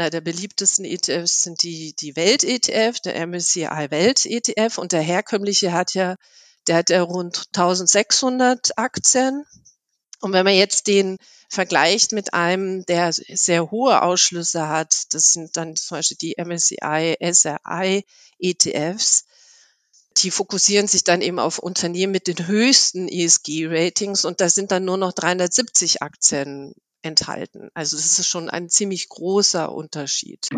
einer der beliebtesten ETFs sind die, die Welt-ETF, der MSCI Welt-ETF und der herkömmliche hat ja, der hat ja rund 1600 Aktien. Und wenn man jetzt den vergleicht mit einem, der sehr hohe Ausschlüsse hat, das sind dann zum Beispiel die MSCI, SRI ETFs, die fokussieren sich dann eben auf Unternehmen mit den höchsten ESG-Ratings und da sind dann nur noch 370 Aktien enthalten. Also es ist schon ein ziemlich großer Unterschied.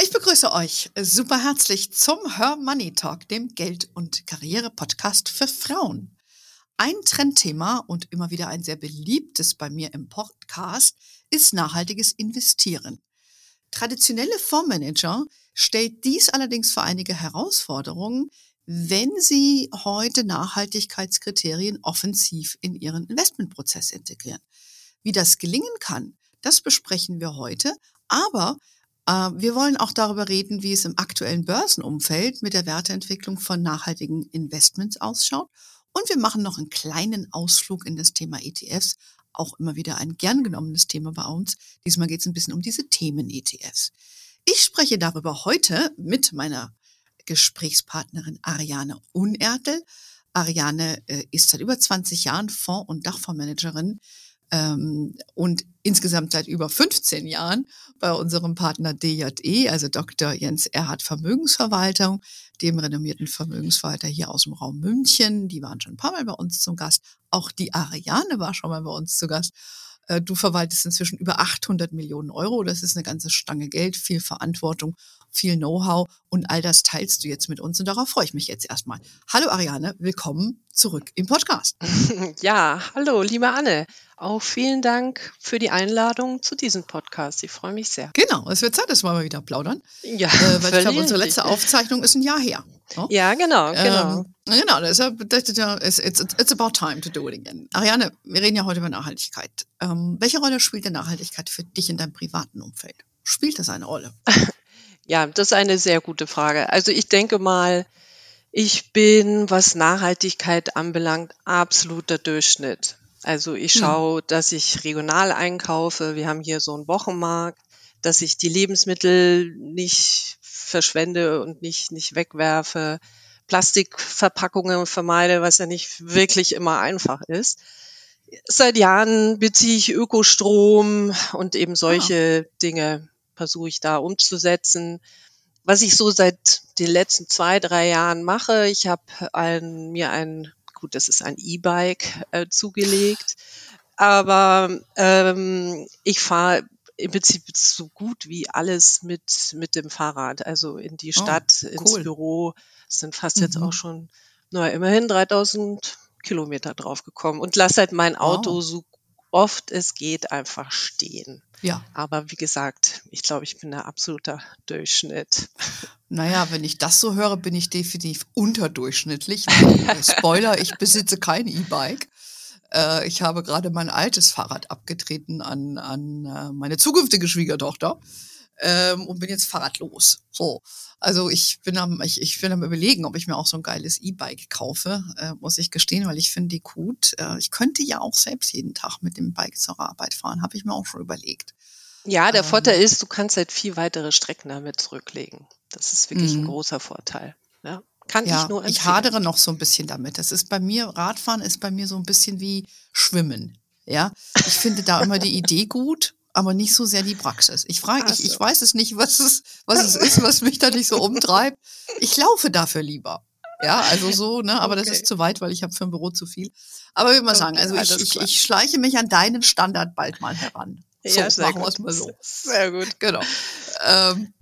Ich begrüße euch super herzlich zum Her Money Talk, dem Geld- und Karriere-Podcast für Frauen. Ein Trendthema und immer wieder ein sehr beliebtes bei mir im Podcast ist nachhaltiges Investieren. Traditionelle Fondsmanager stellt dies allerdings für einige Herausforderungen, wenn sie heute Nachhaltigkeitskriterien offensiv in ihren Investmentprozess integrieren. Wie das gelingen kann, das besprechen wir heute, aber äh, wir wollen auch darüber reden, wie es im aktuellen Börsenumfeld mit der Werteentwicklung von nachhaltigen Investments ausschaut und wir machen noch einen kleinen Ausflug in das Thema ETFs, auch immer wieder ein gern genommenes Thema bei uns. Diesmal geht es ein bisschen um diese Themen-ETFs. Ich spreche darüber heute mit meiner Gesprächspartnerin Ariane Unertel. Ariane äh, ist seit über 20 Jahren Fonds- und Dachfondsmanagerin ähm, und insgesamt seit über 15 Jahren bei unserem Partner DJE, also Dr. Jens Erhard Vermögensverwaltung, dem renommierten Vermögensverwalter hier aus dem Raum München. Die waren schon ein paar Mal bei uns zum Gast. Auch die Ariane war schon mal bei uns zu Gast. Äh, du verwaltest inzwischen über 800 Millionen Euro. Das ist eine ganze Stange Geld, viel Verantwortung, viel Know-how und all das teilst du jetzt mit uns und darauf freue ich mich jetzt erstmal. Hallo Ariane, willkommen zurück im Podcast. Ja, hallo, liebe Anne. Auch vielen Dank für die Einladung zu diesem Podcast. Ich freue mich sehr. Genau, es wird Zeit, dass wir mal wieder plaudern. Ja, äh, weil ich glaube, unsere letzte Aufzeichnung ist ein Jahr her. No? Ja, genau, genau. Ähm, genau, deshalb, it's, it's, it's about time to do it again. Ariane, wir reden ja heute über Nachhaltigkeit. Ähm, welche Rolle spielt denn Nachhaltigkeit für dich in deinem privaten Umfeld? Spielt das eine Rolle? ja, das ist eine sehr gute Frage. Also ich denke mal, ich bin, was Nachhaltigkeit anbelangt, absoluter Durchschnitt. Also ich hm. schaue, dass ich regional einkaufe. Wir haben hier so einen Wochenmarkt, dass ich die Lebensmittel nicht verschwende und nicht, nicht wegwerfe. Plastikverpackungen vermeide, was ja nicht wirklich immer einfach ist. Seit Jahren beziehe ich Ökostrom und eben solche ah. Dinge versuche ich da umzusetzen. Was ich so seit den letzten zwei, drei Jahren mache, ich habe ein, mir ein Gut, das ist ein E-Bike äh, zugelegt. Aber ähm, ich fahre im Prinzip so gut wie alles mit, mit dem Fahrrad. Also in die oh, Stadt, oh, cool. ins Büro. Es sind fast mhm. jetzt auch mhm. schon, naja, immerhin 3000 Kilometer draufgekommen und lasse halt mein Auto wow. so oft es geht einfach stehen. Ja. Aber wie gesagt, ich glaube, ich bin der absoluter Durchschnitt. Naja, wenn ich das so höre, bin ich definitiv unterdurchschnittlich. Spoiler, ich besitze kein E-Bike. Äh, ich habe gerade mein altes Fahrrad abgetreten an, an äh, meine zukünftige Schwiegertochter ähm, und bin jetzt fahrradlos. So. Also ich bin am, ich, ich bin am überlegen, ob ich mir auch so ein geiles E-Bike kaufe, äh, muss ich gestehen, weil ich finde die gut. Äh, ich könnte ja auch selbst jeden Tag mit dem Bike zur Arbeit fahren, habe ich mir auch schon überlegt. Ja, der ähm, Vorteil ist, du kannst halt viel weitere Strecken damit zurücklegen. Das ist wirklich ein mhm. großer Vorteil. Ja, kann ja, ich nur empfehlen. Ich hadere noch so ein bisschen damit. Das ist bei mir, Radfahren ist bei mir so ein bisschen wie Schwimmen. Ja, ich finde da immer die Idee gut, aber nicht so sehr die Praxis. Ich frage, ich, ich weiß es nicht, was es, was es ist, was mich da nicht so umtreibt. Ich laufe dafür lieber. Ja, also so, ne, aber okay. das ist zu weit, weil ich habe für ein Büro zu viel. Aber ich will mal sagen, also ich, ich, ich schleiche mich an deinen Standard bald mal heran. So, ja, machen wir es mal so. Sehr gut. Genau. Ähm,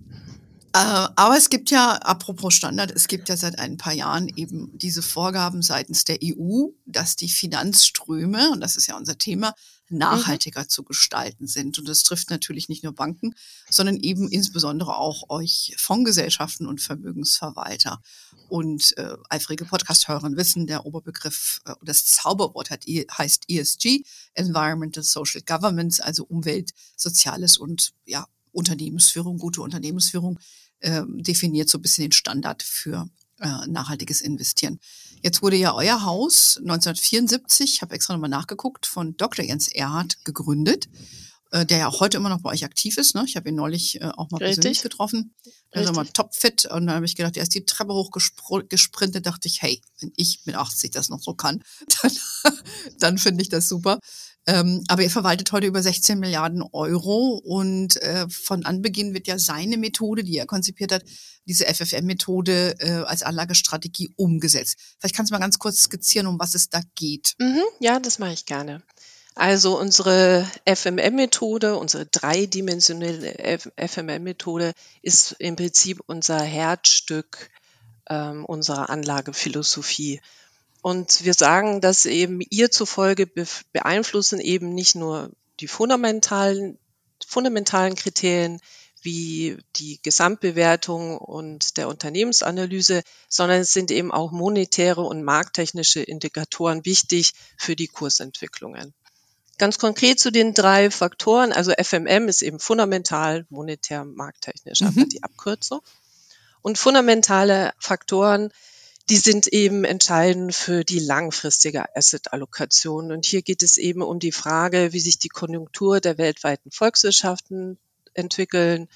äh, aber es gibt ja, apropos Standard, es gibt ja seit ein paar Jahren eben diese Vorgaben seitens der EU, dass die Finanzströme, und das ist ja unser Thema. Nachhaltiger mhm. zu gestalten sind. Und das trifft natürlich nicht nur Banken, sondern eben insbesondere auch euch Fondsgesellschaften und Vermögensverwalter. Und äh, eifrige Podcast-Hörer wissen, der Oberbegriff, äh, das Zauberwort hat, heißt ESG, Environmental Social Governance, also Umwelt, Soziales und ja, Unternehmensführung, gute Unternehmensführung, äh, definiert so ein bisschen den Standard für äh, nachhaltiges Investieren. Jetzt wurde ja euer Haus 1974, ich habe extra nochmal nachgeguckt, von Dr. Jens Erhard gegründet, äh, der ja auch heute immer noch bei euch aktiv ist. Ne? Ich habe ihn neulich äh, auch mal Richtig. persönlich getroffen. Er ist mal topfit und dann habe ich gedacht, er ist die Treppe hochgesprintet, dachte ich, hey, wenn ich mit 80 das noch so kann, dann, dann finde ich das super. Ähm, aber er verwaltet heute über 16 Milliarden Euro und äh, von Anbeginn wird ja seine Methode, die er konzipiert hat, diese FFM-Methode äh, als Anlagestrategie umgesetzt. Vielleicht kannst du mal ganz kurz skizzieren, um was es da geht. Mhm, ja, das mache ich gerne. Also unsere FMM-Methode, unsere dreidimensionelle FMM-Methode ist im Prinzip unser Herzstück ähm, unserer Anlagephilosophie. Und wir sagen, dass eben ihr zufolge beeinflussen eben nicht nur die fundamentalen, fundamentalen Kriterien wie die Gesamtbewertung und der Unternehmensanalyse, sondern es sind eben auch monetäre und markttechnische Indikatoren wichtig für die Kursentwicklungen. Ganz konkret zu den drei Faktoren, also FMM ist eben fundamental, monetär, markttechnisch, mhm. einfach die Abkürzung. Und fundamentale Faktoren die sind eben entscheidend für die langfristige Asset-Allokation. Und hier geht es eben um die Frage, wie sich die Konjunktur der weltweiten Volkswirtschaften entwickeln.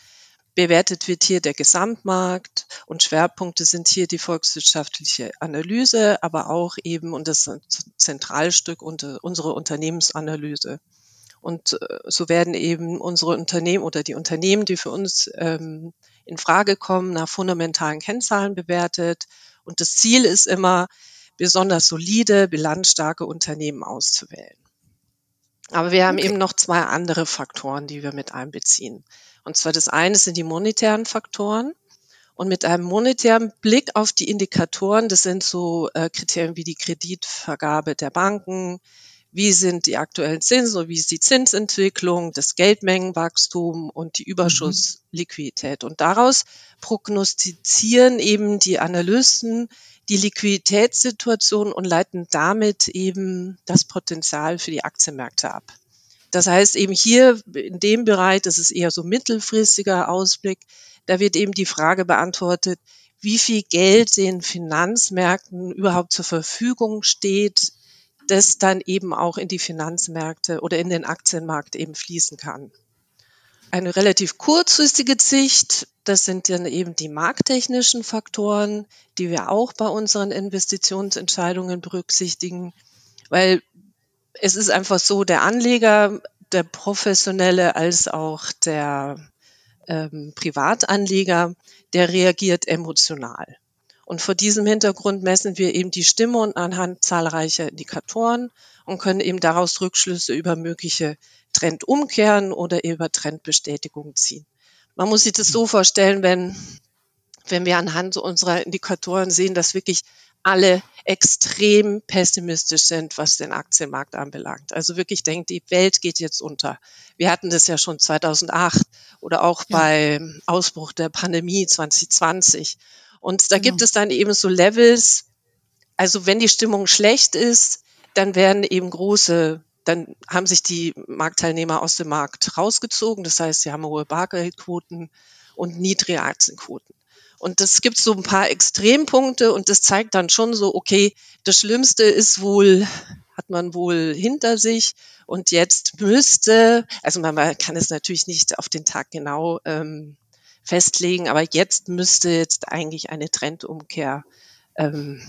Bewertet wird hier der Gesamtmarkt und Schwerpunkte sind hier die volkswirtschaftliche Analyse, aber auch eben und das Zentralstück unsere Unternehmensanalyse. Und äh, so werden eben unsere Unternehmen oder die Unternehmen, die für uns ähm, in Frage kommen, nach fundamentalen Kennzahlen bewertet und das Ziel ist immer, besonders solide, bilanzstarke Unternehmen auszuwählen. Aber wir haben okay. eben noch zwei andere Faktoren, die wir mit einbeziehen. Und zwar das eine sind die monetären Faktoren. Und mit einem monetären Blick auf die Indikatoren, das sind so äh, Kriterien wie die Kreditvergabe der Banken, wie sind die aktuellen Zinsen, wie ist die Zinsentwicklung, das Geldmengenwachstum und die mhm. Überschussliquidität. Und daraus prognostizieren eben die Analysten die Liquiditätssituation und leiten damit eben das Potenzial für die Aktienmärkte ab. Das heißt eben hier in dem Bereich, das ist eher so mittelfristiger Ausblick, da wird eben die Frage beantwortet, wie viel Geld den Finanzmärkten überhaupt zur Verfügung steht, das dann eben auch in die Finanzmärkte oder in den Aktienmarkt eben fließen kann. Eine relativ kurzfristige Sicht, das sind dann eben die markttechnischen Faktoren, die wir auch bei unseren Investitionsentscheidungen berücksichtigen, weil es ist einfach so, der Anleger, der professionelle als auch der ähm, Privatanleger, der reagiert emotional. Und vor diesem Hintergrund messen wir eben die Stimmung anhand zahlreicher Indikatoren und können eben daraus Rückschlüsse über mögliche Trendumkehren oder über Trendbestätigung ziehen. Man muss sich das so vorstellen, wenn, wenn wir anhand unserer Indikatoren sehen, dass wirklich alle extrem pessimistisch sind, was den Aktienmarkt anbelangt. Also wirklich denkt, die Welt geht jetzt unter. Wir hatten das ja schon 2008 oder auch ja. beim Ausbruch der Pandemie 2020. Und da genau. gibt es dann eben so Levels. Also wenn die Stimmung schlecht ist, dann werden eben große, dann haben sich die Marktteilnehmer aus dem Markt rausgezogen. Das heißt, sie haben hohe Bargeldquoten und niedrige Aktienquoten. Und das gibt so ein paar Extrempunkte und das zeigt dann schon so, okay, das Schlimmste ist wohl, hat man wohl hinter sich und jetzt müsste, also man kann es natürlich nicht auf den Tag genau ähm, festlegen. Aber jetzt müsste jetzt eigentlich eine Trendumkehr ähm,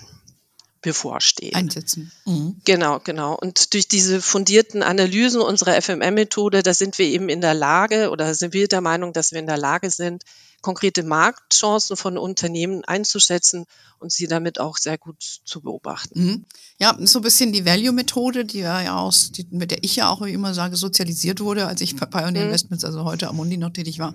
bevorstehen. Einsetzen. Mhm. Genau, genau. Und durch diese fundierten Analysen unserer FMM-Methode, da sind wir eben in der Lage oder sind wir der Meinung, dass wir in der Lage sind, konkrete Marktchancen von Unternehmen einzuschätzen und sie damit auch sehr gut zu beobachten. Mhm. Ja, so ein bisschen die Value-Methode, die ja aus, die, mit der ich ja auch immer sage, sozialisiert wurde, als ich bei Pioneer mhm. Investments, also heute am Mundi noch tätig war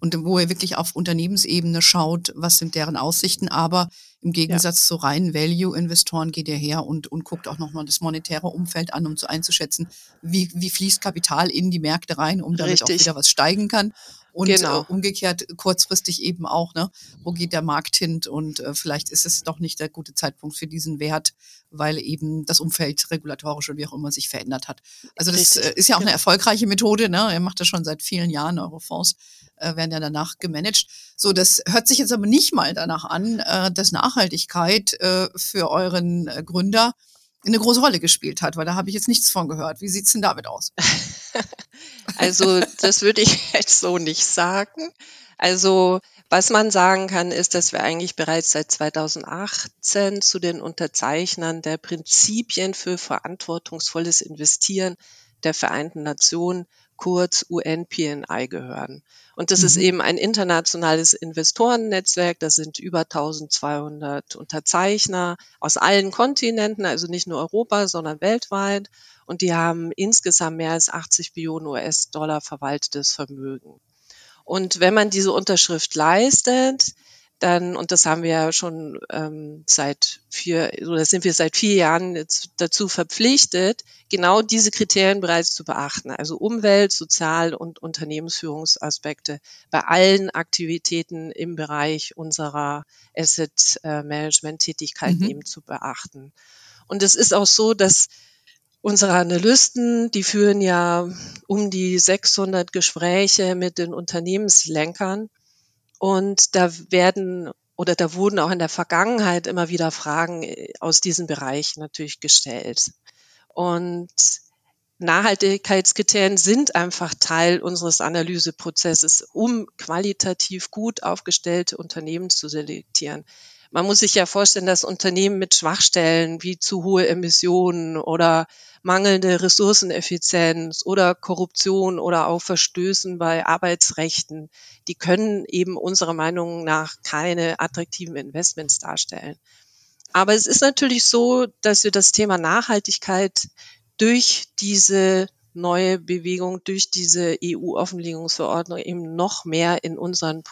und wo er wirklich auf Unternehmensebene schaut, was sind deren Aussichten. Aber im Gegensatz ja. zu reinen Value-Investoren geht er her und, und guckt auch nochmal das monetäre Umfeld an, um zu einzuschätzen, wie, wie fließt Kapital in die Märkte rein, um damit Richtig. auch wieder was steigen kann. Und genau. äh, umgekehrt kurzfristig eben auch, ne, wo geht der Markt hin und äh, vielleicht ist es doch nicht der gute Zeitpunkt für diesen Wert, weil eben das Umfeld regulatorisch und wie auch immer sich verändert hat. Also das äh, ist ja auch eine erfolgreiche Methode, ne? Er macht das schon seit vielen Jahren, Eurofonds äh, werden ja danach gemanagt. So, das hört sich jetzt aber nicht mal danach an, äh, dass Nachhaltigkeit äh, für euren äh, Gründer eine große Rolle gespielt hat, weil da habe ich jetzt nichts von gehört. Wie sieht's denn damit aus? also, das würde ich jetzt so nicht sagen. Also, was man sagen kann, ist, dass wir eigentlich bereits seit 2018 zu den Unterzeichnern der Prinzipien für verantwortungsvolles Investieren der Vereinten Nationen kurz UNPNI gehören. Und das mhm. ist eben ein internationales Investorennetzwerk. Das sind über 1200 Unterzeichner aus allen Kontinenten, also nicht nur Europa, sondern weltweit. Und die haben insgesamt mehr als 80 Billionen US-Dollar verwaltetes Vermögen. Und wenn man diese Unterschrift leistet, dann, und das haben wir ja schon ähm, seit vier, oder sind wir seit vier Jahren jetzt dazu verpflichtet, genau diese Kriterien bereits zu beachten. Also Umwelt, Sozial- und Unternehmensführungsaspekte bei allen Aktivitäten im Bereich unserer Asset-Management-Tätigkeiten mhm. eben zu beachten. Und es ist auch so, dass unsere Analysten, die führen ja um die 600 Gespräche mit den Unternehmenslenkern und da werden oder da wurden auch in der Vergangenheit immer wieder Fragen äh, aus diesem Bereich natürlich gestellt. Und Nachhaltigkeitskriterien sind einfach Teil unseres Analyseprozesses, um qualitativ gut aufgestellte Unternehmen zu selektieren. Man muss sich ja vorstellen, dass Unternehmen mit Schwachstellen wie zu hohe Emissionen oder mangelnde Ressourceneffizienz oder Korruption oder auch Verstößen bei Arbeitsrechten, die können eben unserer Meinung nach keine attraktiven Investments darstellen. Aber es ist natürlich so, dass wir das Thema Nachhaltigkeit durch diese neue Bewegung, durch diese EU-Offenlegungsverordnung eben noch mehr in unseren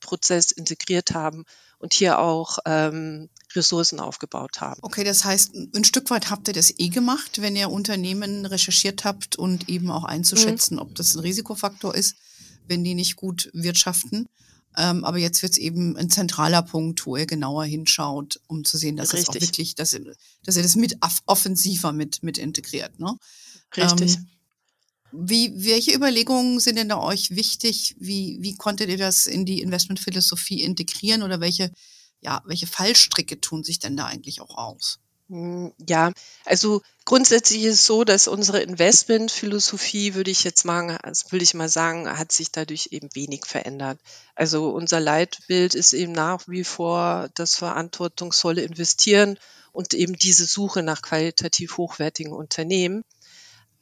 Prozess integriert haben und hier auch ähm, Ressourcen aufgebaut haben. Okay, das heißt, ein Stück weit habt ihr das eh gemacht, wenn ihr Unternehmen recherchiert habt und eben auch einzuschätzen, mhm. ob das ein Risikofaktor ist, wenn die nicht gut wirtschaften. Ähm, aber jetzt wird es eben ein zentraler Punkt, wo ihr genauer hinschaut, um zu sehen, dass Richtig. es auch wirklich, dass ihr, dass ihr das mit offensiver mit, mit integriert. Ne? Richtig. Ähm, wie, welche Überlegungen sind denn da euch wichtig? Wie, wie konntet ihr das in die Investmentphilosophie integrieren oder welche, ja, welche Fallstricke tun sich denn da eigentlich auch aus? Hm, ja, also grundsätzlich ist es so, dass unsere Investmentphilosophie, würde ich jetzt mal, also würde ich mal sagen, hat sich dadurch eben wenig verändert. Also unser Leitbild ist eben nach wie vor das verantwortungsvolle Investieren und eben diese Suche nach qualitativ hochwertigen Unternehmen.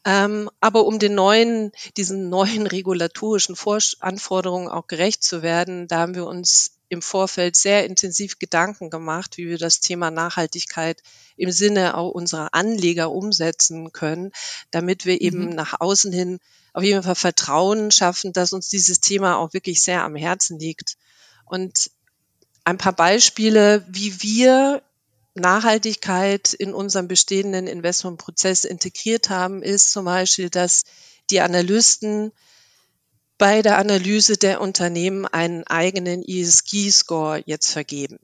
Ähm, aber um den neuen, diesen neuen regulatorischen Anforderungen auch gerecht zu werden, da haben wir uns im Vorfeld sehr intensiv Gedanken gemacht, wie wir das Thema Nachhaltigkeit im Sinne auch unserer Anleger umsetzen können, damit wir eben mhm. nach außen hin auf jeden Fall Vertrauen schaffen, dass uns dieses Thema auch wirklich sehr am Herzen liegt. Und ein paar Beispiele, wie wir Nachhaltigkeit in unserem bestehenden Investmentprozess integriert haben, ist zum Beispiel, dass die Analysten bei der Analyse der Unternehmen einen eigenen ESG-Score jetzt vergeben.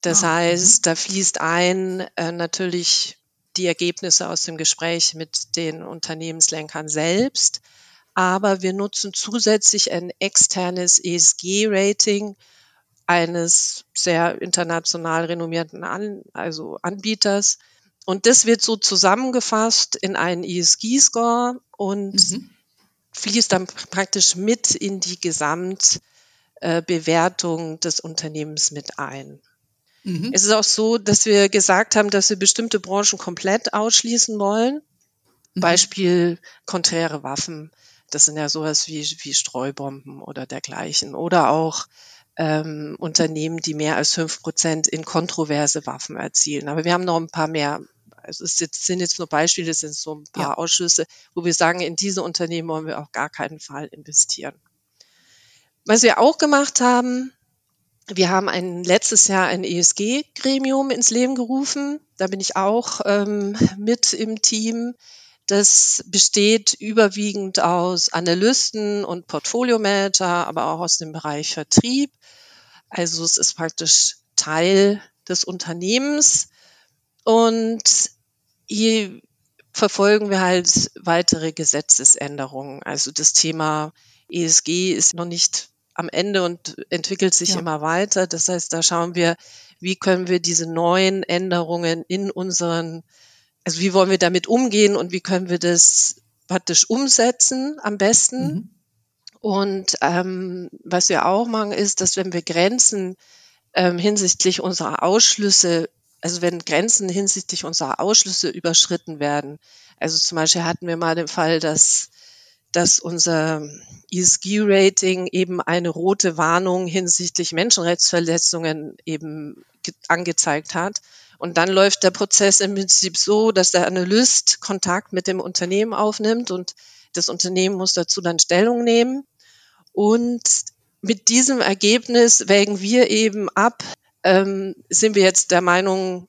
Das oh, heißt, da fließt ein äh, natürlich die Ergebnisse aus dem Gespräch mit den Unternehmenslenkern selbst, aber wir nutzen zusätzlich ein externes ESG-Rating, eines sehr international renommierten An also Anbieters. Und das wird so zusammengefasst in einen ESG-Score und mhm. fließt dann praktisch mit in die Gesamtbewertung äh, des Unternehmens mit ein. Mhm. Es ist auch so, dass wir gesagt haben, dass wir bestimmte Branchen komplett ausschließen wollen. Mhm. Beispiel konträre Waffen. Das sind ja sowas wie, wie Streubomben oder dergleichen. Oder auch ähm, Unternehmen, die mehr als fünf Prozent in kontroverse Waffen erzielen. Aber wir haben noch ein paar mehr. Also es sind jetzt nur Beispiele, es sind so ein paar ja. Ausschüsse, wo wir sagen, in diese Unternehmen wollen wir auf gar keinen Fall investieren. Was wir auch gemacht haben, wir haben ein letztes Jahr ein ESG-Gremium ins Leben gerufen. Da bin ich auch ähm, mit im Team. Das besteht überwiegend aus Analysten und Portfolio-Manager, aber auch aus dem Bereich Vertrieb. Also es ist praktisch Teil des Unternehmens. Und hier verfolgen wir halt weitere Gesetzesänderungen. Also das Thema ESG ist noch nicht am Ende und entwickelt sich ja. immer weiter. Das heißt, da schauen wir, wie können wir diese neuen Änderungen in unseren, also wie wollen wir damit umgehen und wie können wir das praktisch umsetzen am besten. Mhm. Und ähm, was wir auch machen, ist, dass wenn wir Grenzen ähm, hinsichtlich unserer Ausschlüsse, also wenn Grenzen hinsichtlich unserer Ausschlüsse überschritten werden, also zum Beispiel hatten wir mal den Fall, dass dass unser ESG-Rating eben eine rote Warnung hinsichtlich Menschenrechtsverletzungen eben angezeigt hat. Und dann läuft der Prozess im Prinzip so, dass der Analyst Kontakt mit dem Unternehmen aufnimmt und das Unternehmen muss dazu dann Stellung nehmen. Und mit diesem Ergebnis wägen wir eben ab, ähm, sind wir jetzt der Meinung,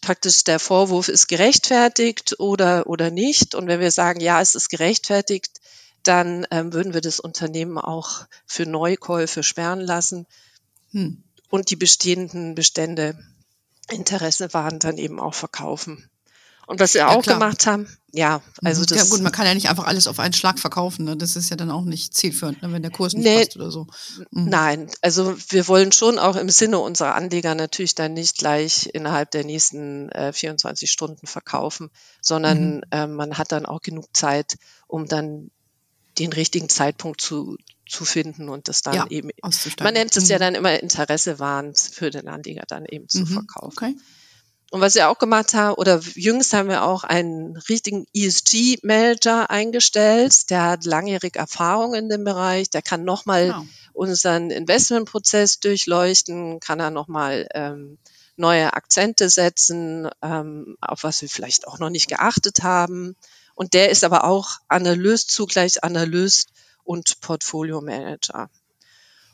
praktisch der Vorwurf ist gerechtfertigt oder, oder nicht. Und wenn wir sagen, ja, es ist gerechtfertigt, dann ähm, würden wir das Unternehmen auch für Neukäufe sperren lassen hm. und die bestehenden Bestände Interesse waren dann eben auch verkaufen. Und was wir ja, auch klar. gemacht haben, ja, also das. Ja gut, man kann ja nicht einfach alles auf einen Schlag verkaufen. Ne? Das ist ja dann auch nicht zielführend, ne? wenn der Kurs nicht nee, passt oder so. Mhm. Nein, also wir wollen schon auch im Sinne unserer Anleger natürlich dann nicht gleich innerhalb der nächsten äh, 24 Stunden verkaufen, sondern mhm. äh, man hat dann auch genug Zeit, um dann den richtigen Zeitpunkt zu, zu finden und das dann ja, eben, man nennt es mhm. ja dann immer Interesse warnt für den Anleger dann eben zu mhm. verkaufen. Okay. Und was wir auch gemacht haben, oder jüngst haben wir auch einen richtigen ESG-Manager eingestellt, der hat langjährige Erfahrung in dem Bereich, der kann nochmal genau. unseren Investmentprozess durchleuchten, kann er nochmal ähm, neue Akzente setzen, ähm, auf was wir vielleicht auch noch nicht geachtet haben. Und der ist aber auch Analyst, zugleich Analyst und Portfolio Manager.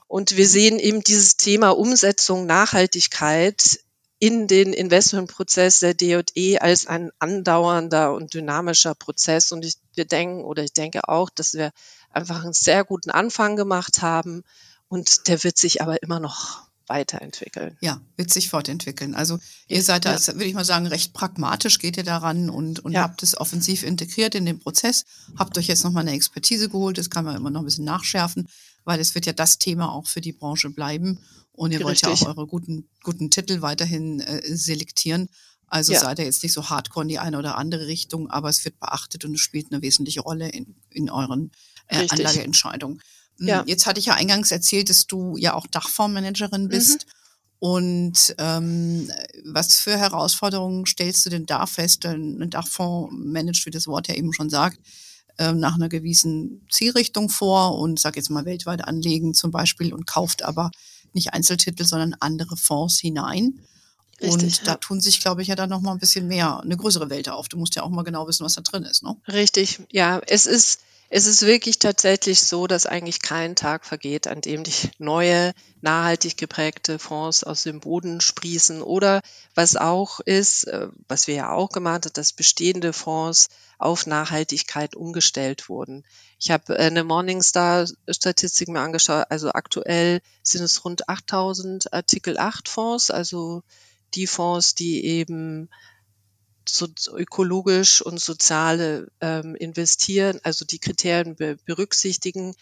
Und wir sehen eben dieses Thema Umsetzung, Nachhaltigkeit in den Investmentprozess der DE als ein andauernder und dynamischer Prozess. Und ich, wir denken oder ich denke auch, dass wir einfach einen sehr guten Anfang gemacht haben und der wird sich aber immer noch weiterentwickeln. Ja, wird sich fortentwickeln. Also ihr seid da, ja. würde ich mal sagen, recht pragmatisch geht ihr daran und, und ja. habt es offensiv integriert in den Prozess, habt euch jetzt nochmal eine Expertise geholt, das kann man immer noch ein bisschen nachschärfen, weil es wird ja das Thema auch für die Branche bleiben. Und ihr wollt ja auch eure guten, guten Titel weiterhin äh, selektieren. Also ja. seid ihr jetzt nicht so hardcore in die eine oder andere Richtung, aber es wird beachtet und es spielt eine wesentliche Rolle in, in euren äh, Anlageentscheidungen. Hm, ja. Jetzt hatte ich ja eingangs erzählt, dass du ja auch Dachfondsmanagerin mhm. bist. Mhm. Und ähm, was für Herausforderungen stellst du denn da fest? Ein Dachfonds managt, wie das Wort ja eben schon sagt, äh, nach einer gewissen Zielrichtung vor und sag jetzt mal weltweit anlegen zum Beispiel und kauft aber nicht Einzeltitel, sondern andere Fonds hinein. Richtig, und da tun sich, glaube ich, ja dann noch mal ein bisschen mehr, eine größere Welt auf. Du musst ja auch mal genau wissen, was da drin ist, ne? Richtig, ja. Es ist, es ist wirklich tatsächlich so, dass eigentlich kein Tag vergeht, an dem dich neue, nachhaltig geprägte Fonds aus dem Boden sprießen. Oder was auch ist, äh, was wir ja auch gemacht haben, dass bestehende Fonds auf Nachhaltigkeit umgestellt wurden. Ich habe eine Morningstar-Statistik mir angeschaut. Also aktuell sind es rund 8000 Artikel 8 Fonds, also die Fonds, die eben so ökologisch und soziale ähm, investieren, also die Kriterien be berücksichtigen,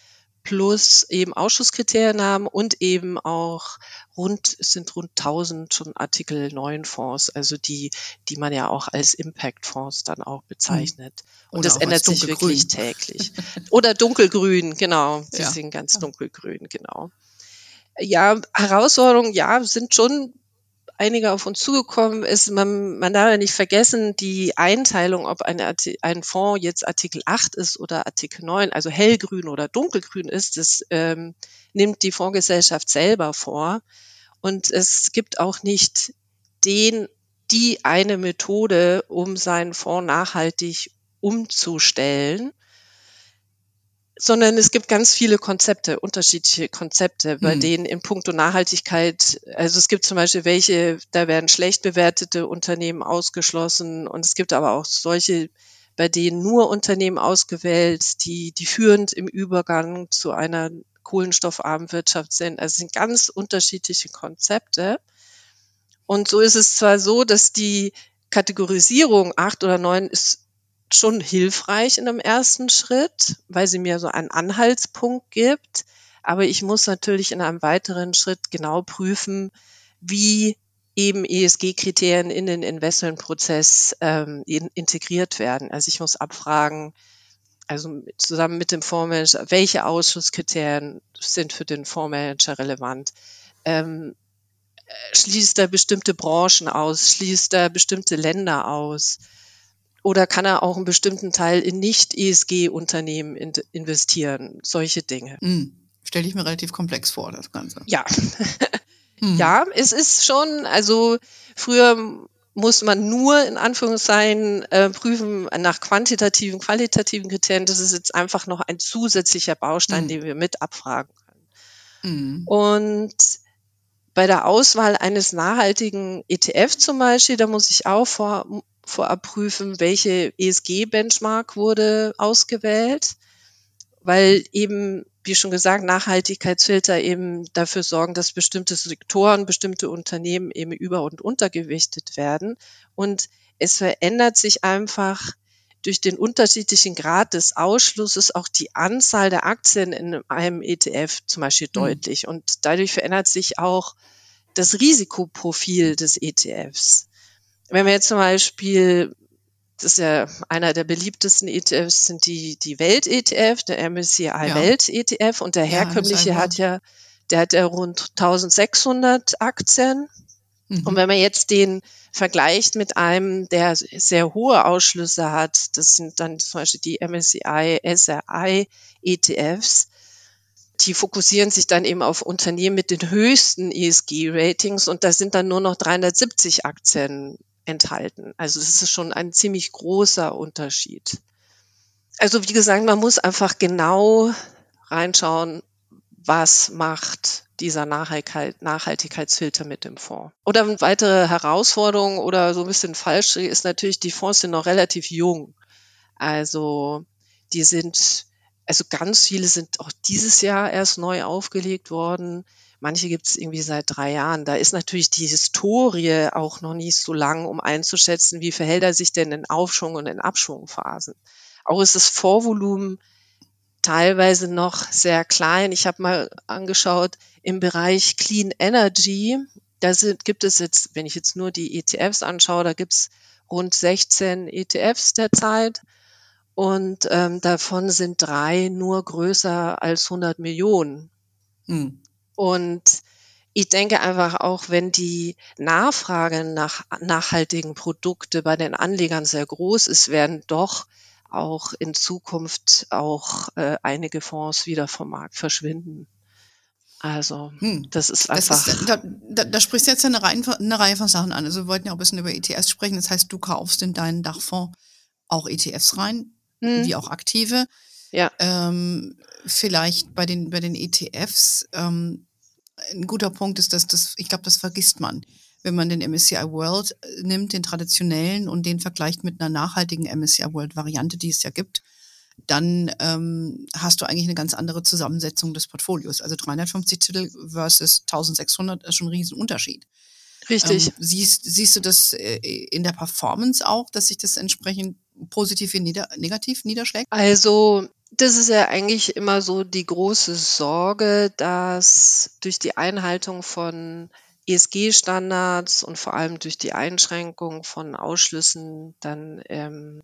plus eben Ausschusskriterien haben und eben auch rund, es sind rund 1000 schon Artikel 9 Fonds, also die, die man ja auch als Impact Fonds dann auch bezeichnet. Mhm. Und das ändert sich wirklich täglich. Oder dunkelgrün, genau. Die ja. sind ganz dunkelgrün, genau. Ja, Herausforderungen, ja, sind schon einige auf uns zugekommen ist. Man, man darf ja nicht vergessen, die Einteilung, ob eine, ein Fonds jetzt Artikel 8 ist oder Artikel 9, also hellgrün oder dunkelgrün ist, das ähm, nimmt die Fondsgesellschaft selber vor. Und es gibt auch nicht den, die eine Methode, um seinen Fonds nachhaltig umzustellen. Sondern es gibt ganz viele Konzepte, unterschiedliche Konzepte, bei Hm. denen in puncto Nachhaltigkeit, also es gibt zum Beispiel welche, da werden schlecht bewertete Unternehmen ausgeschlossen und es gibt aber auch solche, bei denen nur Unternehmen ausgewählt, die, die führend im Übergang zu einer kohlenstoffarmen Wirtschaft sind. Also es sind ganz unterschiedliche Konzepte. Und so ist es zwar so, dass die Kategorisierung acht oder neun ist schon hilfreich in einem ersten Schritt, weil sie mir so einen Anhaltspunkt gibt. Aber ich muss natürlich in einem weiteren Schritt genau prüfen, wie eben ESG-Kriterien in den Investmentprozess ähm, in, integriert werden. Also ich muss abfragen, also zusammen mit dem Fondsmanager, welche Ausschusskriterien sind für den Fondsmanager relevant? Ähm, schließt er bestimmte Branchen aus? Schließt er bestimmte Länder aus? Oder kann er auch einen bestimmten Teil in Nicht-ESG-Unternehmen in investieren? Solche Dinge. Hm. Stelle ich mir relativ komplex vor, das Ganze. Ja. Hm. Ja, es ist schon, also früher muss man nur in Anführungszeichen äh, prüfen nach quantitativen, qualitativen Kriterien. Das ist jetzt einfach noch ein zusätzlicher Baustein, Hm. den wir mit abfragen können. Hm. Und bei der Auswahl eines nachhaltigen ETF zum Beispiel, da muss ich auch vor, vorab prüfen, welche ESG-Benchmark wurde ausgewählt, weil eben, wie schon gesagt, Nachhaltigkeitsfilter eben dafür sorgen, dass bestimmte Sektoren, bestimmte Unternehmen eben über- und untergewichtet werden. Und es verändert sich einfach durch den unterschiedlichen Grad des Ausschlusses auch die Anzahl der Aktien in einem ETF zum Beispiel Hm. deutlich. Und dadurch verändert sich auch das Risikoprofil des ETFs. Wenn wir jetzt zum Beispiel, das ist ja einer der beliebtesten ETFs, sind die, die Welt-ETF, der MSCI Ja. Welt-ETF und der Ja, herkömmliche MSCI hat ja, der hat ja rund 1600 Aktien. Und Mhm. wenn man jetzt den vergleicht mit einem, der sehr hohe Ausschlüsse hat, das sind dann zum Beispiel die MSCI, SRI ETFs, die fokussieren sich dann eben auf Unternehmen mit den höchsten ESG-Ratings und da sind dann nur noch 370 Aktien enthalten. Also das ist schon ein ziemlich großer Unterschied. Also wie gesagt, man muss einfach genau reinschauen, was macht dieser Nachhaltigkeit, Nachhaltigkeitsfilter mit dem Fonds. Oder eine weitere Herausforderung oder so ein bisschen falsch ist natürlich, die Fonds sind noch relativ jung. Also die sind, also ganz viele sind auch dieses Jahr erst neu aufgelegt worden. Manche gibt es irgendwie seit drei Jahren. Da ist natürlich die Historie auch noch nicht so lang, um einzuschätzen, wie verhält er sich denn in Aufschwung und in Abschwungphasen. Auch ist das Vorvolumen teilweise noch sehr klein. Ich habe mal angeschaut, im Bereich Clean Energy, da sind, gibt es jetzt, wenn ich jetzt nur die ETFs anschaue, da gibt es rund 16 ETFs derzeit und ähm, davon sind drei nur größer als 100 Millionen. Hm. Und ich denke einfach auch, wenn die Nachfrage nach nachhaltigen Produkte bei den Anlegern sehr groß ist, werden doch auch in Zukunft auch äh, einige Fonds wieder vom Markt verschwinden. Also Hm. das ist Das einfach. ist, da, da, da sprichst du jetzt ja eine Reihe, von- eine Reihe von Sachen an. Also wir wollten ja auch ein bisschen über ETFs sprechen. Das heißt, du kaufst in deinen Dachfonds auch ETFs rein, Hm, wie auch aktive. ja, Ähm, vielleicht bei den, bei den ETFs, ähm, ein guter Punkt ist, dass das, ich glaube, das vergisst man. Wenn man den MSCI World äh, nimmt, den traditionellen, und den vergleicht mit einer nachhaltigen MSCI World Variante, die es ja gibt, dann ähm, hast du eigentlich eine ganz andere Zusammensetzung des Portfolios. Also 350 Titel versus 1600 ist schon ein Riesenunterschied. richtig. Ähm, siehst, siehst du das äh, in der Performance auch, dass sich das entsprechend positiv wie nieder, negativ niederschlägt? Also, das ist ja eigentlich immer so die große Sorge, dass durch die Einhaltung von ESG-Standards und vor allem durch die Einschränkung von Ausschlüssen dann ähm,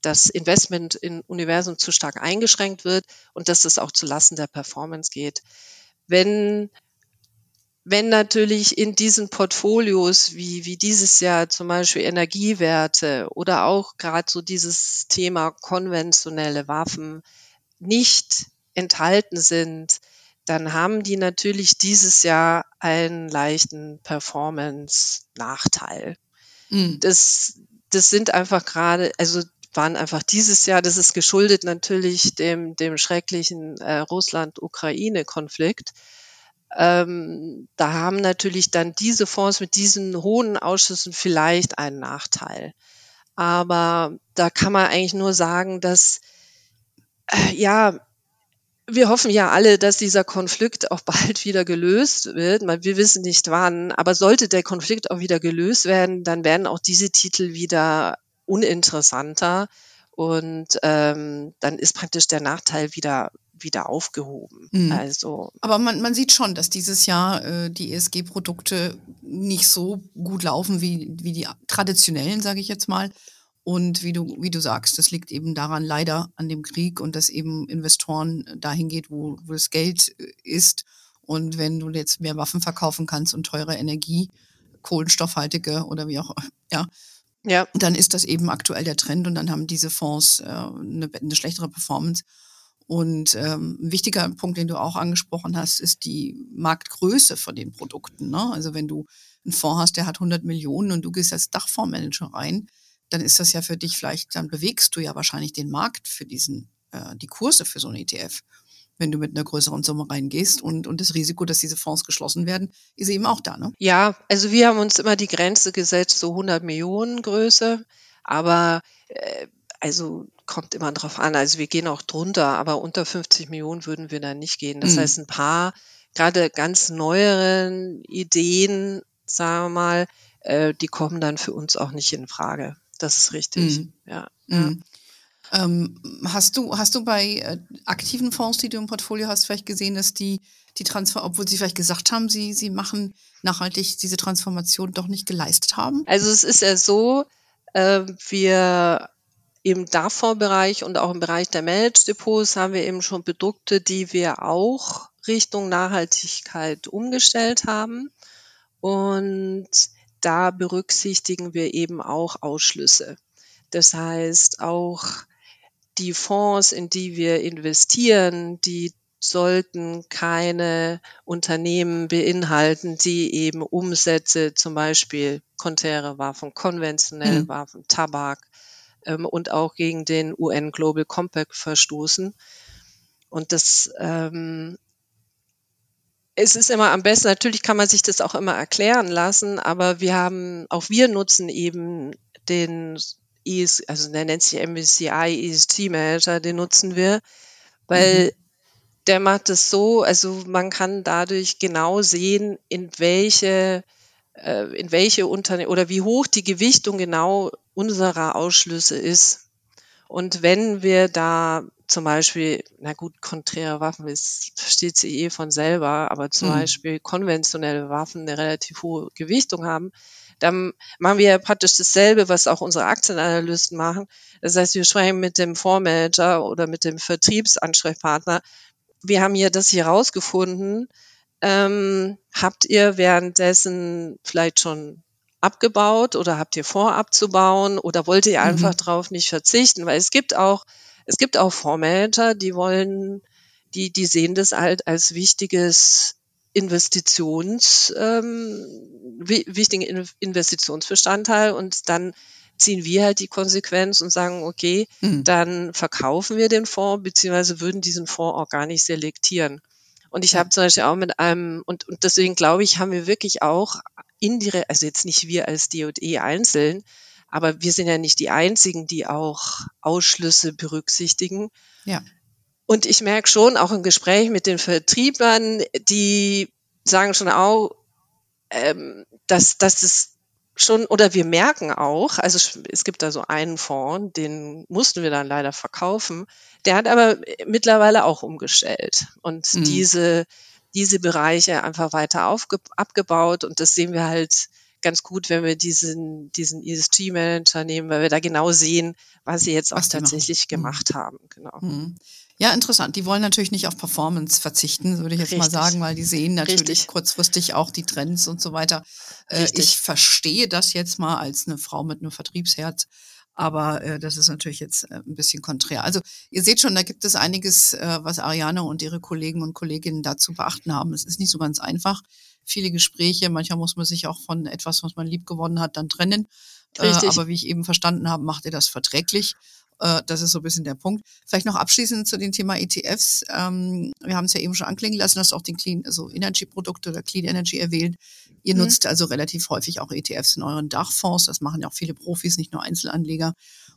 das Investment in Universum zu stark eingeschränkt wird und dass es auch zu Lasten der Performance geht. Wenn wenn natürlich in diesen Portfolios wie, wie dieses Jahr zum Beispiel Energiewerte oder auch gerade so dieses Thema konventionelle Waffen nicht enthalten sind, dann haben die natürlich dieses Jahr einen leichten Performance-Nachteil. Mhm. Das, das sind einfach gerade, also waren einfach dieses Jahr, das ist geschuldet natürlich dem, dem schrecklichen äh, Russland-Ukraine-Konflikt. Ähm, da haben natürlich dann diese Fonds mit diesen hohen Ausschüssen vielleicht einen Nachteil. Aber da kann man eigentlich nur sagen, dass äh, ja, wir hoffen ja alle, dass dieser Konflikt auch bald wieder gelöst wird. Wir wissen nicht wann, aber sollte der Konflikt auch wieder gelöst werden, dann werden auch diese Titel wieder uninteressanter und ähm, dann ist praktisch der Nachteil wieder wieder aufgehoben. Mhm. Also, aber man, man sieht schon, dass dieses Jahr äh, die ESG-Produkte nicht so gut laufen wie, wie die traditionellen, sage ich jetzt mal. Und wie du, wie du sagst, das liegt eben daran leider an dem Krieg und dass eben Investoren dahin geht, wo, wo das Geld äh, ist. Und wenn du jetzt mehr Waffen verkaufen kannst und teure Energie, kohlenstoffhaltige oder wie auch, ja, ja. dann ist das eben aktuell der Trend und dann haben diese Fonds äh, eine, eine schlechtere Performance. Und ähm, ein wichtiger Punkt, den du auch angesprochen hast, ist die Marktgröße von den Produkten. Ne? Also wenn du einen Fonds hast, der hat 100 Millionen und du gehst als Dachfondsmanager rein, dann ist das ja für dich vielleicht, dann bewegst du ja wahrscheinlich den Markt für diesen, äh, die Kurse für so ein ETF, wenn du mit einer größeren Summe reingehst und, und das Risiko, dass diese Fonds geschlossen werden, ist eben auch da, ne? Ja, also wir haben uns immer die Grenze gesetzt, so 100 Millionen Größe, aber äh, also kommt immer drauf an. Also wir gehen auch drunter, aber unter 50 Millionen würden wir dann nicht gehen. Das mhm. heißt, ein paar gerade ganz neueren Ideen, sagen wir mal, äh, die kommen dann für uns auch nicht in Frage. Das ist richtig. Mhm. Ja. Mhm. Ähm, hast du, hast du bei äh, aktiven Fonds, die du im Portfolio hast, vielleicht gesehen, dass die, die Transfer, obwohl sie vielleicht gesagt haben, sie, sie machen nachhaltig diese Transformation doch nicht geleistet haben? Also es ist ja so, äh, wir im DAV-Bereich und auch im Bereich der Managed Depots haben wir eben schon Produkte, die wir auch Richtung Nachhaltigkeit umgestellt haben. Und da berücksichtigen wir eben auch Ausschlüsse. Das heißt, auch die Fonds, in die wir investieren, die sollten keine Unternehmen beinhalten, die eben Umsätze, zum Beispiel kontäre Waffen, konventionelle mhm. Waffen, Tabak ähm, und auch gegen den UN Global Compact verstoßen. Und das ähm, es ist immer am besten, natürlich kann man sich das auch immer erklären lassen, aber wir haben, auch wir nutzen eben den ES, also der nennt sich MSCI ESG Manager, den nutzen wir, weil mhm. der macht es so, also man kann dadurch genau sehen, in welche, äh, in welche Unternehmen oder wie hoch die Gewichtung genau unserer Ausschlüsse ist. Und wenn wir da zum Beispiel, na gut, konträre Waffen ist, versteht sie eh von selber, aber zum mhm. Beispiel konventionelle Waffen eine relativ hohe Gewichtung haben, dann machen wir ja praktisch dasselbe, was auch unsere Aktienanalysten machen. Das heißt, wir sprechen mit dem Fondsmanager oder mit dem Vertriebsansprechpartner. Wir haben hier das hier rausgefunden. Ähm, habt ihr währenddessen vielleicht schon abgebaut oder habt ihr vor abzubauen oder wollt ihr einfach mhm. drauf nicht verzichten? Weil es gibt auch es gibt auch Fondsmanager, die wollen, die, die sehen das halt als wichtiges Investitions, ähm, wichtigen Investitionsbestandteil und dann ziehen wir halt die Konsequenz und sagen, okay, mhm. dann verkaufen wir den Fonds, beziehungsweise würden diesen Fonds auch gar nicht selektieren. Und ich habe zum Beispiel auch mit einem, und, und deswegen glaube ich, haben wir wirklich auch indirekt, also jetzt nicht wir als DE einzeln, aber wir sind ja nicht die Einzigen, die auch Ausschlüsse berücksichtigen. Ja. Und ich merke schon, auch im Gespräch mit den Vertrieblern, die sagen schon auch, ähm, dass, dass es schon, oder wir merken auch, also es gibt da so einen Fonds, den mussten wir dann leider verkaufen, der hat aber mittlerweile auch umgestellt und mhm. diese, diese Bereiche einfach weiter aufge, abgebaut und das sehen wir halt ganz gut, wenn wir diesen, diesen ESG-Manager nehmen, weil wir da genau sehen, was sie jetzt was auch tatsächlich machen. Gemacht mhm. haben. Genau. Mhm. Ja, interessant. Die wollen natürlich nicht auf Performance verzichten, würde ich jetzt Richtig. mal sagen, weil die sehen natürlich Richtig. kurzfristig auch die Trends und so weiter. Äh, ich verstehe das jetzt mal als eine Frau mit einem Vertriebsherz. Aber äh, das ist natürlich jetzt äh, ein bisschen konträr. Also ihr seht schon, da gibt es einiges, äh, was Ariane und ihre Kollegen und Kolleginnen dazu beachten haben. Es ist nicht so ganz einfach viele Gespräche. Manchmal muss man sich auch von etwas, was man lieb gewonnen hat, dann trennen. Äh, aber wie ich eben verstanden habe, macht ihr das verträglich. Äh, das ist so ein bisschen der Punkt. Vielleicht noch abschließend zu dem Thema ETFs. Ähm, wir haben es ja eben schon anklingen lassen, dass auch den Clean, also Energy Produkte oder Clean Energy erwähnt. Ihr mhm. nutzt also relativ häufig auch ETFs in euren Dachfonds. Das machen ja auch viele Profis, nicht nur Einzelanleger.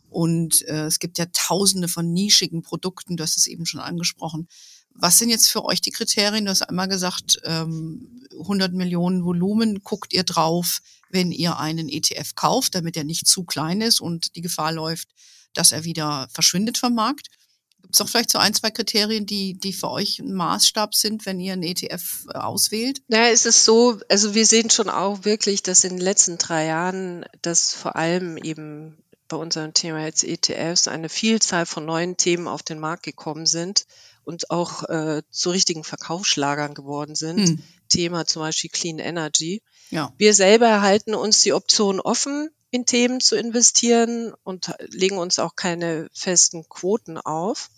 Und äh, es gibt ja tausende von nischigen Produkten, du hast es eben schon angesprochen. Was sind jetzt für euch die Kriterien? Du hast einmal gesagt, ähm, 100 Millionen Volumen guckt ihr drauf, wenn ihr einen ETF kauft, damit er nicht zu klein ist und die Gefahr läuft, dass er wieder verschwindet vom Markt. Gibt es auch vielleicht so ein, zwei Kriterien, die, die für euch ein Maßstab sind, wenn ihr einen ETF äh, auswählt? Naja, es ist so, also wir sehen schon auch wirklich, dass in den letzten drei Jahren das vor allem eben bei unserem Thema jetzt ETFs eine Vielzahl von neuen Themen auf den Markt gekommen sind und auch äh, zu richtigen Verkaufsschlagern geworden sind. Hm. Thema zum Beispiel Clean Energy. Ja. Wir selber halten uns die Option offen, in Themen zu investieren und legen uns auch keine festen Quoten auf.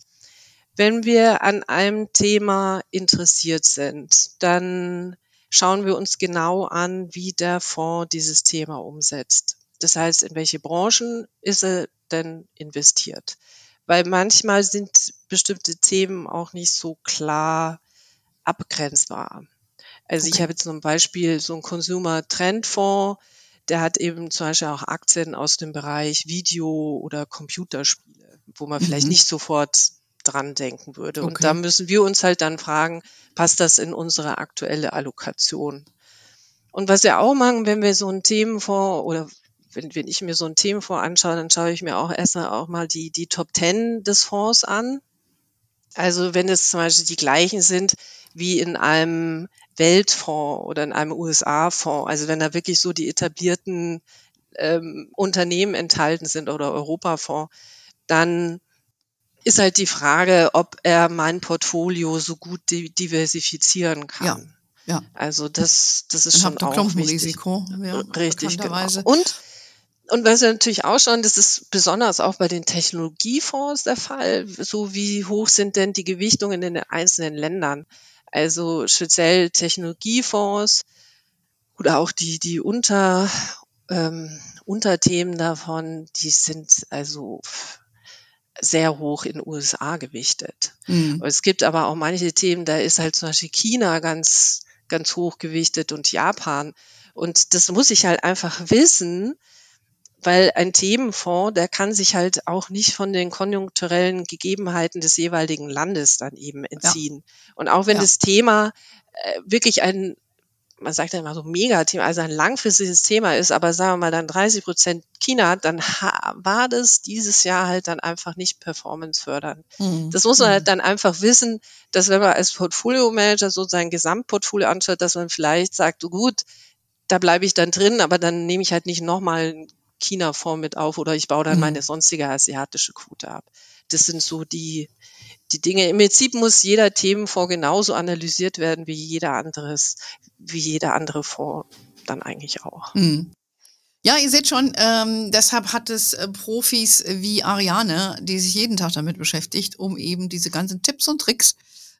Wenn wir an einem Thema interessiert sind, dann schauen wir uns genau an, wie der Fonds dieses Thema umsetzt. Das heißt, in welche Branchen ist er denn investiert? Weil manchmal sind bestimmte Themen auch nicht so klar abgrenzbar. Also okay. ich habe jetzt zum Beispiel so einen Consumer Trend Fonds, der hat eben zum Beispiel auch Aktien aus dem Bereich Video oder Computerspiele, wo man mhm. vielleicht nicht sofort dran denken würde. Okay. Und da müssen wir uns halt dann fragen, passt das in unsere aktuelle Allokation? Und was wir auch machen, wenn wir so einen Themenfonds oder wenn, wenn ich mir so ein Themenfonds anschaue, dann schaue ich mir auch erst auch mal die, die Top Ten des Fonds an. Also wenn es zum Beispiel die gleichen sind wie in einem Weltfonds oder in einem USA-Fonds, also wenn da wirklich so die etablierten ähm, Unternehmen enthalten sind oder Europafonds, dann ist halt die Frage, ob er mein Portfolio so gut diversifizieren kann. Ja, ja. Also das, das ist Dann schon auch wichtig. Risiko, ja, Richtig, genau. Und und was wir natürlich auch schon, das ist besonders auch bei den Technologiefonds der Fall, so wie hoch sind denn die Gewichtungen in den einzelnen Ländern. Also speziell Technologiefonds oder auch die, die Unter, ähm, Unterthemen davon, die sind also sehr hoch in den USA gewichtet. Mhm. Es gibt aber auch manche Themen, da ist halt zum Beispiel China ganz, ganz hoch gewichtet und Japan. Und das muss ich halt einfach wissen, weil ein Themenfonds, der kann sich halt auch nicht von den konjunkturellen Gegebenheiten des jeweiligen Landes dann eben entziehen. Ja. Und auch wenn ja. das Thema äh, wirklich ein, man sagt ja immer so Megathema, also ein langfristiges Thema ist, aber sagen wir mal dann 30 Prozent China, dann war das dieses Jahr halt dann einfach nicht performancefördernd. Mhm. Das muss man halt mhm. dann einfach wissen, dass wenn man als Portfolio-Manager so sein Gesamtportfolio anschaut, dass man vielleicht sagt, gut, da bleibe ich dann drin, aber dann nehme ich halt nicht nochmal China-Fonds mit auf oder ich baue dann mhm. meine sonstige asiatische Quote ab. Das sind so die, die Dinge. Im Prinzip muss jeder Themenfonds genauso analysiert werden wie jeder anderes, wie jeder andere Fonds dann eigentlich auch. Mhm. Ja, ihr seht schon, ähm, deshalb hat es äh, Profis wie Ariane, die sich jeden Tag damit beschäftigt, um eben diese ganzen Tipps und Tricks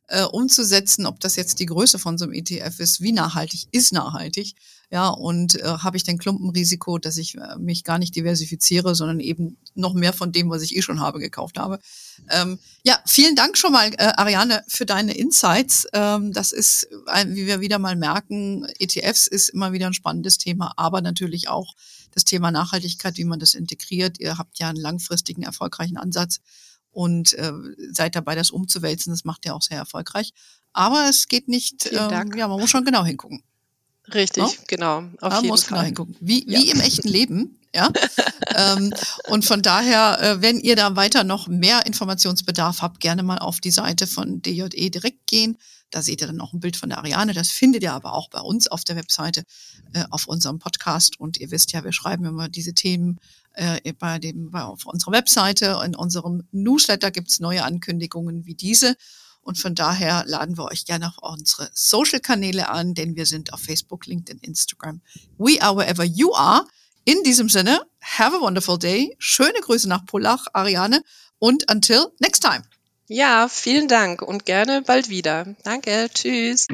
äh, umzusetzen, ob das jetzt die Größe von so einem ETF ist, wie nachhaltig ist nachhaltig, ja, und äh, habe ich den Klumpenrisiko, dass ich äh, mich gar nicht diversifiziere, sondern eben noch mehr von dem, was ich eh schon habe, gekauft habe. Ähm, ja, vielen Dank schon mal, äh, Ariane, für deine Insights. Ähm, das ist, ein, wie wir wieder mal merken, ETFs ist immer wieder ein spannendes Thema, aber natürlich auch das Thema Nachhaltigkeit, wie man das integriert. Ihr habt ja einen langfristigen, erfolgreichen Ansatz und äh, seid dabei, das umzuwälzen. Das macht ihr auch sehr erfolgreich. Aber es geht nicht, ähm, ja, man muss schon genau hingucken. Richtig, no? genau. Auf jeden muss Fall. hingucken. Wie, ja. wie im echten Leben. Ja. ähm, und von daher, äh, wenn ihr da weiter noch mehr Informationsbedarf habt, gerne mal auf die Seite von DJE direkt gehen. Da seht ihr dann auch ein Bild von der Ariane. Das findet ihr aber auch bei uns auf der Webseite, äh, auf unserem Podcast. Und ihr wisst ja, wir schreiben immer diese Themen äh, bei dem, bei, auf unserer Webseite. In unserem Newsletter gibt's neue Ankündigungen wie diese. Und von daher laden wir euch gerne auf unsere Social-Kanäle an, denn wir sind auf Facebook, LinkedIn, Instagram. We are wherever you are. In diesem Sinne, have a wonderful day. Schöne Grüße nach Pullach, Ariane. Und until next time. Ja, vielen Dank und gerne bald wieder. Danke, tschüss.